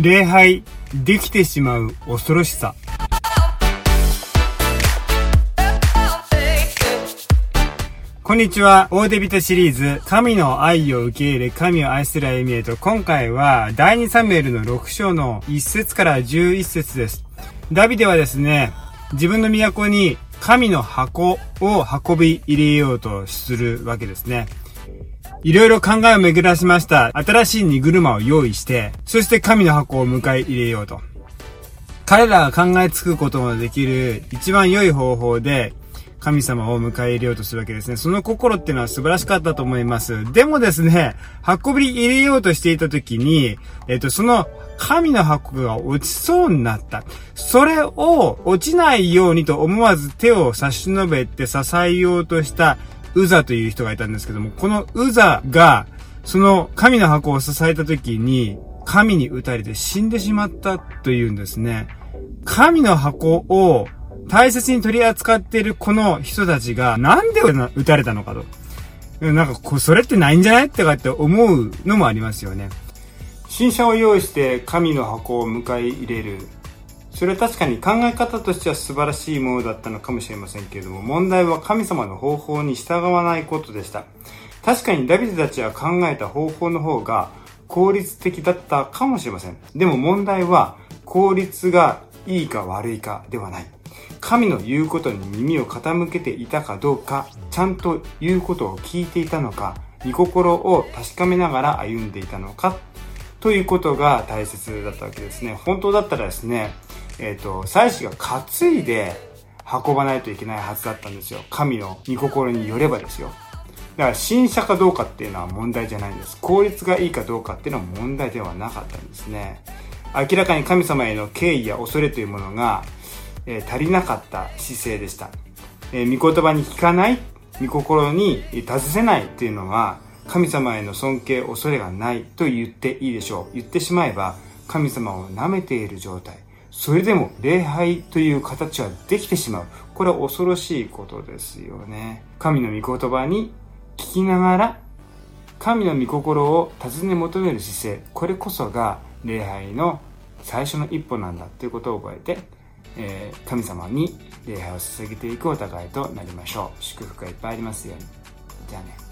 礼拝できてしまう恐ろしさ。こんにちは。大手ビタシリーズ、神の愛を受け入れ、神を愛する歩みへと、今回は、第2サムエルの6章の1節から11節です。ダビデはですね、自分の都に神の箱を運び入れようとするわけですね。いろいろ考えを巡らしました。新しい荷車を用意して、そして神の箱を迎え入れようと。彼らが考えつくことのできる一番良い方法で、神様を迎え入れようとするわけですね。その心っていうのは素晴らしかったと思います。でもですね、運び入れようとしていた時に、えっと、その神の箱が落ちそうになった。それを落ちないようにと思わず手を差し伸べて支えようとしたウザという人がいたんですけども、このウザが、その神の箱を支えた時に、神に撃たれて死んでしまったというんですね。神の箱を大切に取り扱っているこの人たちが、なんで撃たれたのかと。なんか、それってないんじゃないってかって思うのもありますよね。新車を用意して神の箱を迎え入れるそれは確かに考え方としては素晴らしいものだったのかもしれませんけれども、問題は神様の方法に従わないことでした。確かにダビデたちは考えた方法の方が効率的だったかもしれません。でも問題は効率がいいか悪いかではない。神の言うことに耳を傾けていたかどうか、ちゃんと言うことを聞いていたのか、御心を確かめながら歩んでいたのか、ということが大切だったわけですね。本当だったらですね、えっ、ー、と、祭司が担いで運ばないといけないはずだったんですよ。神の御心によればですよ。だから新車かどうかっていうのは問題じゃないんです。効率がいいかどうかっていうのは問題ではなかったんですね。明らかに神様への敬意や恐れというものが、えー、足りなかった姿勢でした。えー、御言葉に聞かない、御心に尋せないっていうのは、神様への尊敬、恐れがないと言っていいでしょう。言ってしまえば、神様を舐めている状態。それでも礼拝という形はできてしまう。これは恐ろしいことですよね。神の御言葉に聞きながら、神の御心を尋ね求める姿勢、これこそが礼拝の最初の一歩なんだということを覚えて、えー、神様に礼拝を捧げていくお互いとなりましょう。祝福がいっぱいありますように。じゃあね。